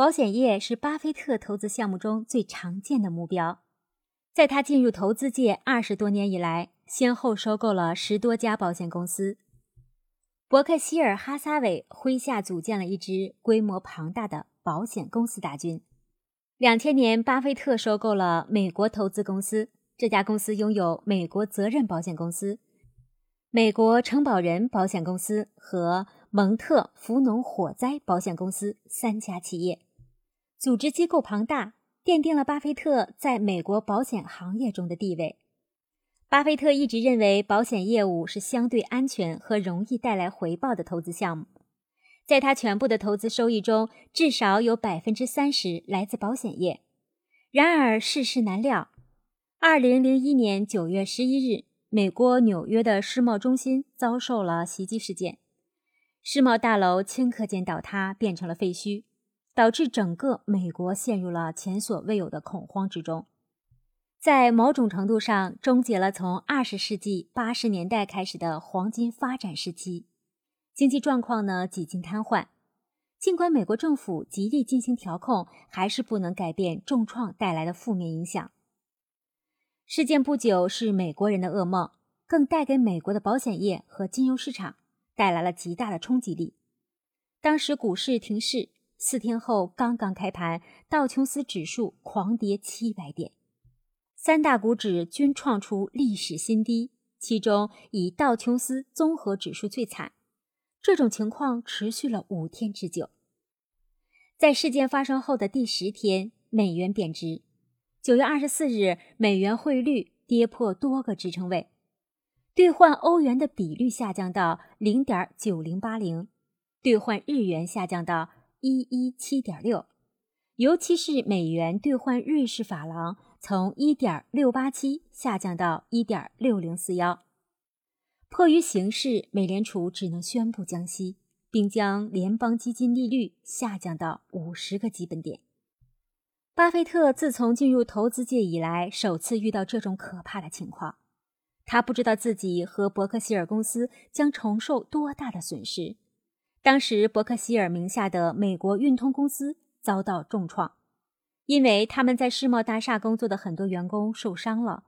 保险业是巴菲特投资项目中最常见的目标。在他进入投资界二十多年以来，先后收购了十多家保险公司。伯克希尔哈撒韦麾下组建了一支规模庞大的保险公司大军。两千年，巴菲特收购了美国投资公司，这家公司拥有美国责任保险公司、美国承保人保险公司和蒙特福农火灾保险公司三家企业。组织机构庞大，奠定了巴菲特在美国保险行业中的地位。巴菲特一直认为，保险业务是相对安全和容易带来回报的投资项目。在他全部的投资收益中，至少有百分之三十来自保险业。然而世事难料，二零零一年九月十一日，美国纽约的世贸中心遭受了袭击事件，世贸大楼顷刻间倒塌，变成了废墟。导致整个美国陷入了前所未有的恐慌之中，在某种程度上终结了从二十世纪八十年代开始的黄金发展时期。经济状况呢几近瘫痪，尽管美国政府极力进行调控，还是不能改变重创带来的负面影响。事件不久是美国人的噩梦，更带给美国的保险业和金融市场带来了极大的冲击力。当时股市停市。四天后，刚刚开盘，道琼斯指数狂跌七百点，三大股指均创出历史新低，其中以道琼斯综合指数最惨。这种情况持续了五天之久。在事件发生后的第十天，美元贬值。九月二十四日，美元汇率跌破多个支撑位，兑换欧元的比率下降到零点九零八零，兑换日元下降到。一一七点六，尤其是美元兑换瑞士法郎从一点六八七下降到一点六零四幺。迫于形势，美联储只能宣布降息，并将联邦基金利率下降到五十个基本点。巴菲特自从进入投资界以来，首次遇到这种可怕的情况。他不知道自己和伯克希尔公司将承受多大的损失。当时，伯克希尔名下的美国运通公司遭到重创，因为他们在世贸大厦工作的很多员工受伤了，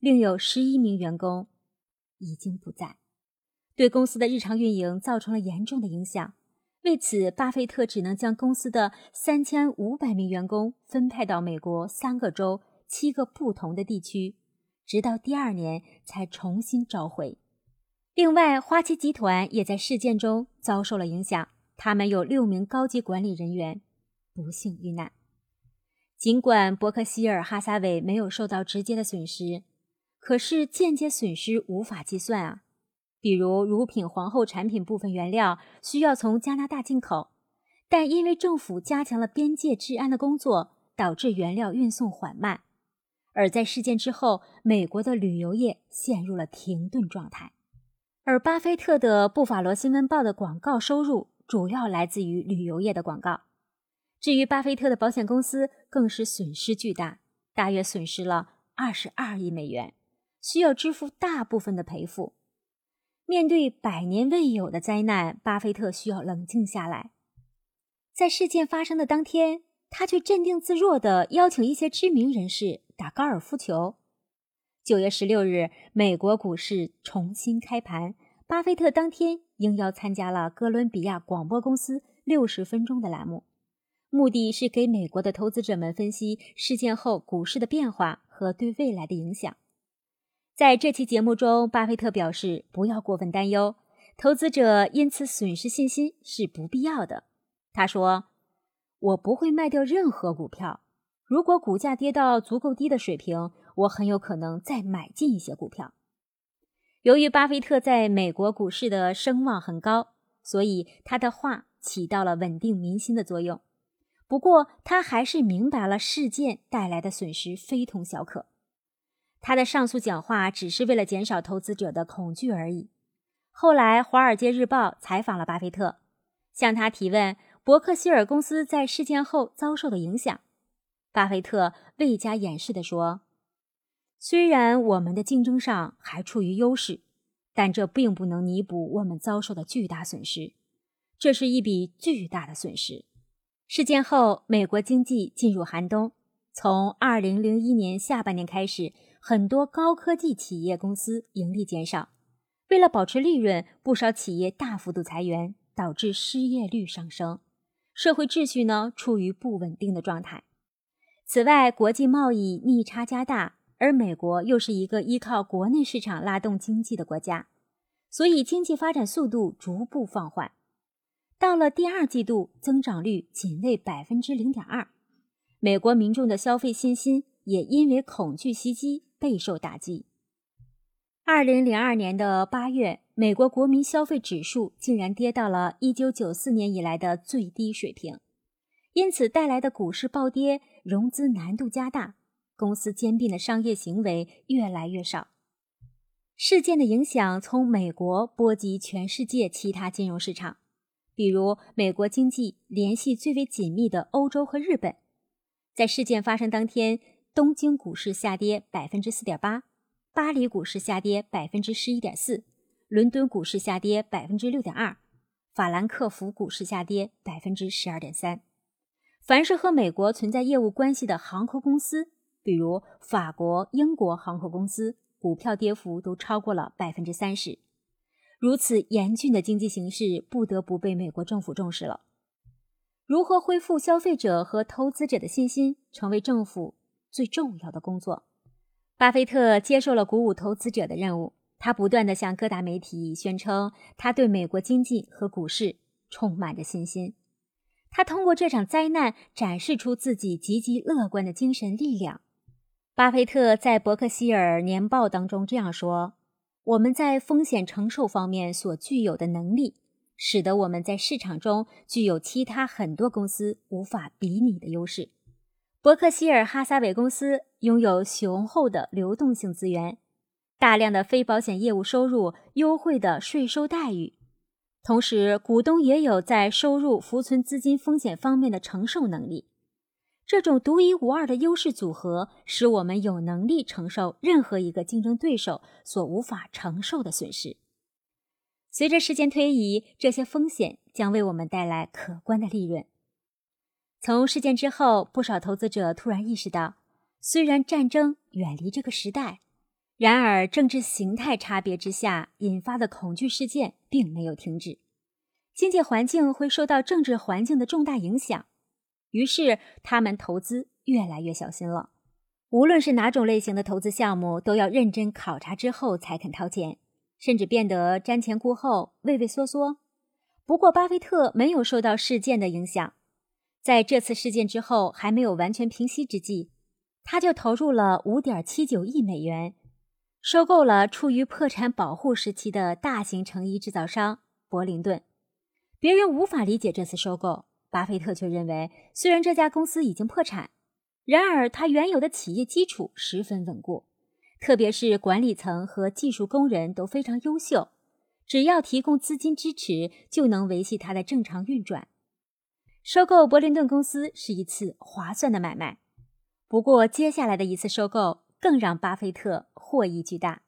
另有十一名员工已经不在，对公司的日常运营造成了严重的影响。为此，巴菲特只能将公司的三千五百名员工分派到美国三个州、七个不同的地区，直到第二年才重新召回。另外，花旗集团也在事件中遭受了影响，他们有六名高级管理人员不幸遇难。尽管伯克希尔哈撒韦没有受到直接的损失，可是间接损失无法计算啊。比如，乳品皇后产品部分原料需要从加拿大进口，但因为政府加强了边界治安的工作，导致原料运送缓慢。而在事件之后，美国的旅游业陷入了停顿状态。而巴菲特的《布法罗新闻报》的广告收入主要来自于旅游业的广告。至于巴菲特的保险公司，更是损失巨大，大约损失了二十二亿美元，需要支付大部分的赔付。面对百年未有的灾难，巴菲特需要冷静下来。在事件发生的当天，他却镇定自若地邀请一些知名人士打高尔夫球。九月十六日，美国股市重新开盘。巴菲特当天应邀参加了哥伦比亚广播公司六十分钟的栏目，目的是给美国的投资者们分析事件后股市的变化和对未来的影响。在这期节目中，巴菲特表示不要过分担忧，投资者因此损失信心是不必要的。他说：“我不会卖掉任何股票，如果股价跌到足够低的水平。”我很有可能再买进一些股票。由于巴菲特在美国股市的声望很高，所以他的话起到了稳定民心的作用。不过，他还是明白了事件带来的损失非同小可。他的上述讲话只是为了减少投资者的恐惧而已。后来，《华尔街日报》采访了巴菲特，向他提问伯克希尔公司在事件后遭受的影响。巴菲特未加掩饰地说。虽然我们的竞争上还处于优势，但这并不能弥补我们遭受的巨大损失。这是一笔巨大的损失。事件后，美国经济进入寒冬。从二零零一年下半年开始，很多高科技企业公司盈利减少，为了保持利润，不少企业大幅度裁员，导致失业率上升，社会秩序呢处于不稳定的状态。此外，国际贸易逆差加大，而美国又是一个依靠国内市场拉动经济的国家，所以经济发展速度逐步放缓。到了第二季度，增长率仅为百分之零点二。美国民众的消费信心也因为恐惧袭击备受打击。二零零二年的八月，美国国民消费指数竟然跌到了一九九四年以来的最低水平，因此带来的股市暴跌、融资难度加大、公司兼并的商业行为越来越少。事件的影响从美国波及全世界其他金融市场。比如，美国经济联系最为紧密的欧洲和日本，在事件发生当天，东京股市下跌百分之四点八，巴黎股市下跌百分之十一点四，伦敦股市下跌百分之六点二，法兰克福股市下跌百分之十二点三。凡是和美国存在业务关系的航空公司，比如法国、英国航空公司，股票跌幅都超过了百分之三十。如此严峻的经济形势，不得不被美国政府重视了。如何恢复消费者和投资者的信心，成为政府最重要的工作。巴菲特接受了鼓舞投资者的任务，他不断地向各大媒体宣称，他对美国经济和股市充满着信心。他通过这场灾难展示出自己积极乐观的精神力量。巴菲特在伯克希尔年报当中这样说。我们在风险承受方面所具有的能力，使得我们在市场中具有其他很多公司无法比拟的优势。伯克希尔哈撒韦公司拥有雄厚的流动性资源，大量的非保险业务收入，优惠的税收待遇，同时股东也有在收入、浮存资金风险方面的承受能力。这种独一无二的优势组合，使我们有能力承受任何一个竞争对手所无法承受的损失。随着时间推移，这些风险将为我们带来可观的利润。从事件之后，不少投资者突然意识到，虽然战争远离这个时代，然而政治形态差别之下引发的恐惧事件并没有停止，经济环境会受到政治环境的重大影响。于是，他们投资越来越小心了。无论是哪种类型的投资项目，都要认真考察之后才肯掏钱，甚至变得瞻前顾后、畏畏缩缩。不过，巴菲特没有受到事件的影响。在这次事件之后还没有完全平息之际，他就投入了五点七九亿美元，收购了处于破产保护时期的大型成衣制造商柏林顿。别人无法理解这次收购。巴菲特却认为，虽然这家公司已经破产，然而它原有的企业基础十分稳固，特别是管理层和技术工人都非常优秀，只要提供资金支持，就能维系它的正常运转。收购伯林顿公司是一次划算的买卖，不过接下来的一次收购更让巴菲特获益巨大。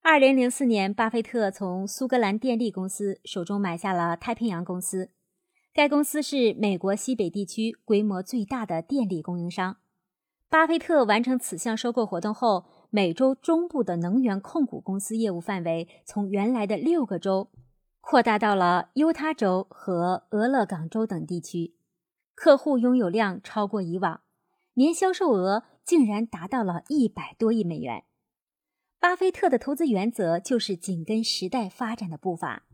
二零零四年，巴菲特从苏格兰电力公司手中买下了太平洋公司。该公司是美国西北地区规模最大的电力供应商。巴菲特完成此项收购活动后，美洲中部的能源控股公司业务范围从原来的六个州扩大到了犹他州和俄勒冈州等地区，客户拥有量超过以往，年销售额竟然达到了一百多亿美元。巴菲特的投资原则就是紧跟时代发展的步伐。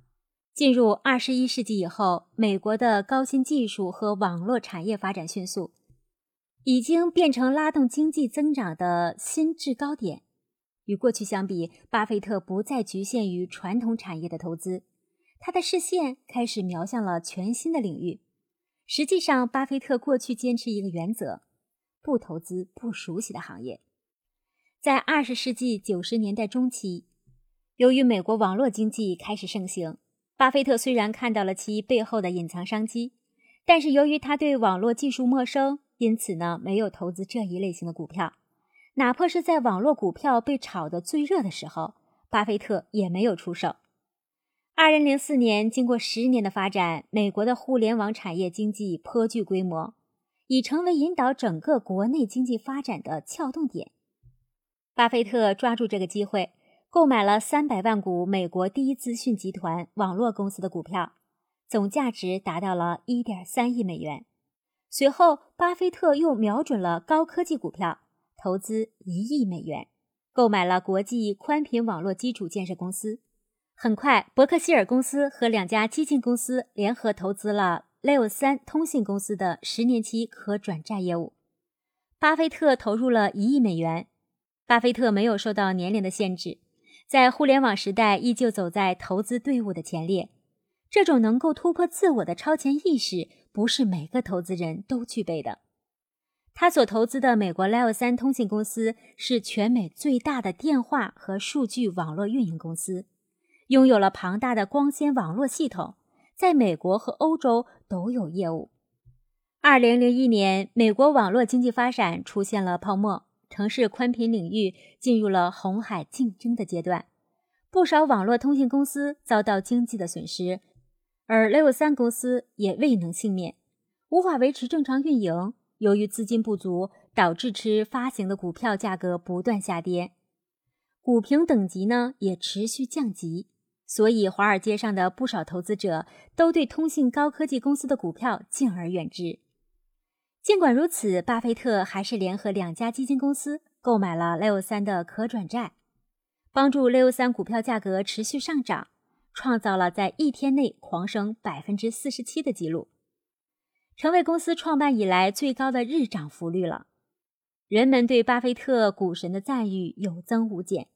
进入二十一世纪以后，美国的高新技术和网络产业发展迅速，已经变成拉动经济增长的新制高点。与过去相比，巴菲特不再局限于传统产业的投资，他的视线开始瞄向了全新的领域。实际上，巴菲特过去坚持一个原则：不投资不熟悉的行业。在二十世纪九十年代中期，由于美国网络经济开始盛行。巴菲特虽然看到了其背后的隐藏商机，但是由于他对网络技术陌生，因此呢没有投资这一类型的股票。哪怕是在网络股票被炒得最热的时候，巴菲特也没有出手。二零零四年，经过十年的发展，美国的互联网产业经济颇具规模，已成为引导整个国内经济发展的撬动点。巴菲特抓住这个机会，购买了三百万股美国第一资讯集团网络公司的股票，总价值达到了一点三亿美元。随后，巴菲特又瞄准了高科技股票，投资一亿美元，购买了国际宽频网络基础建设公司。很快，伯克希尔公司和两家基金公司联合投资了 Leo 三通信公司的十年期可转债业务。巴菲特投入了一亿美元。巴菲特没有受到年龄的限制，在互联网时代依旧走在投资队伍的前列。这种能够突破自我的超前意识，不是每个投资人都具备的。他所投资的美国 Leo 三通信公司是全美最大的电话和数据网络运营公司。拥有了庞大的光纤网络系统，在美国和欧洲都有业务。二零零一年，美国网络经济发展出现了泡沫，城市宽频领域进入了红海竞争的阶段，不少网络通信公司遭到经济的损失，而 Level 三公司也未能幸免，无法维持正常运营。由于资金不足，导致其发行的股票价格不断下跌，股评等级呢也持续降级。所以，华尔街上的不少投资者都对通信高科技公司的股票敬而远之。尽管如此，巴菲特还是联合两家基金公司购买了 Leo 三的可转债，帮助 Leo 三股票价格持续上涨，创造了在一天内狂升百分之四十七的记录，成为公司创办以来最高的日涨幅率了。人们对巴菲特股神的赞誉有增无减。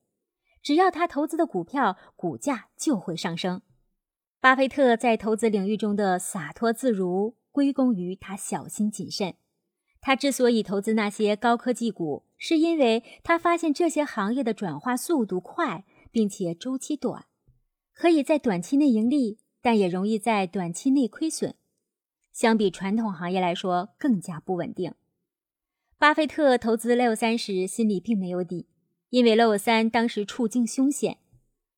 只要他投资的股票股价就会上升。巴菲特在投资领域中的洒脱自如，归功于他小心谨慎。他之所以投资那些高科技股，是因为他发现这些行业的转化速度快，并且周期短，可以在短期内盈利，但也容易在短期内亏损。相比传统行业来说，更加不稳定。巴菲特投资六三时，心里并没有底。因为 Leo 三当时处境凶险，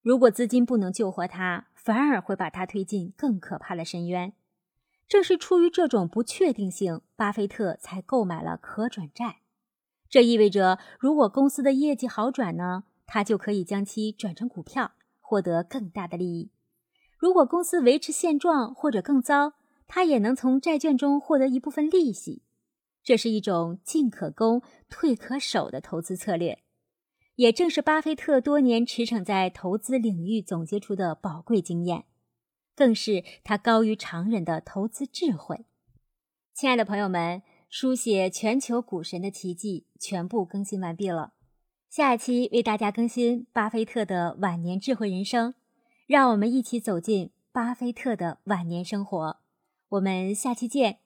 如果资金不能救活他，反而会把他推进更可怕的深渊。正是出于这种不确定性，巴菲特才购买了可转债。这意味着，如果公司的业绩好转呢，他就可以将其转成股票，获得更大的利益；如果公司维持现状或者更糟，他也能从债券中获得一部分利息。这是一种进可攻、退可守的投资策略。也正是巴菲特多年驰骋在投资领域总结出的宝贵经验，更是他高于常人的投资智慧。亲爱的朋友们，书写全球股神的奇迹全部更新完毕了，下一期为大家更新巴菲特的晚年智慧人生，让我们一起走进巴菲特的晚年生活。我们下期见。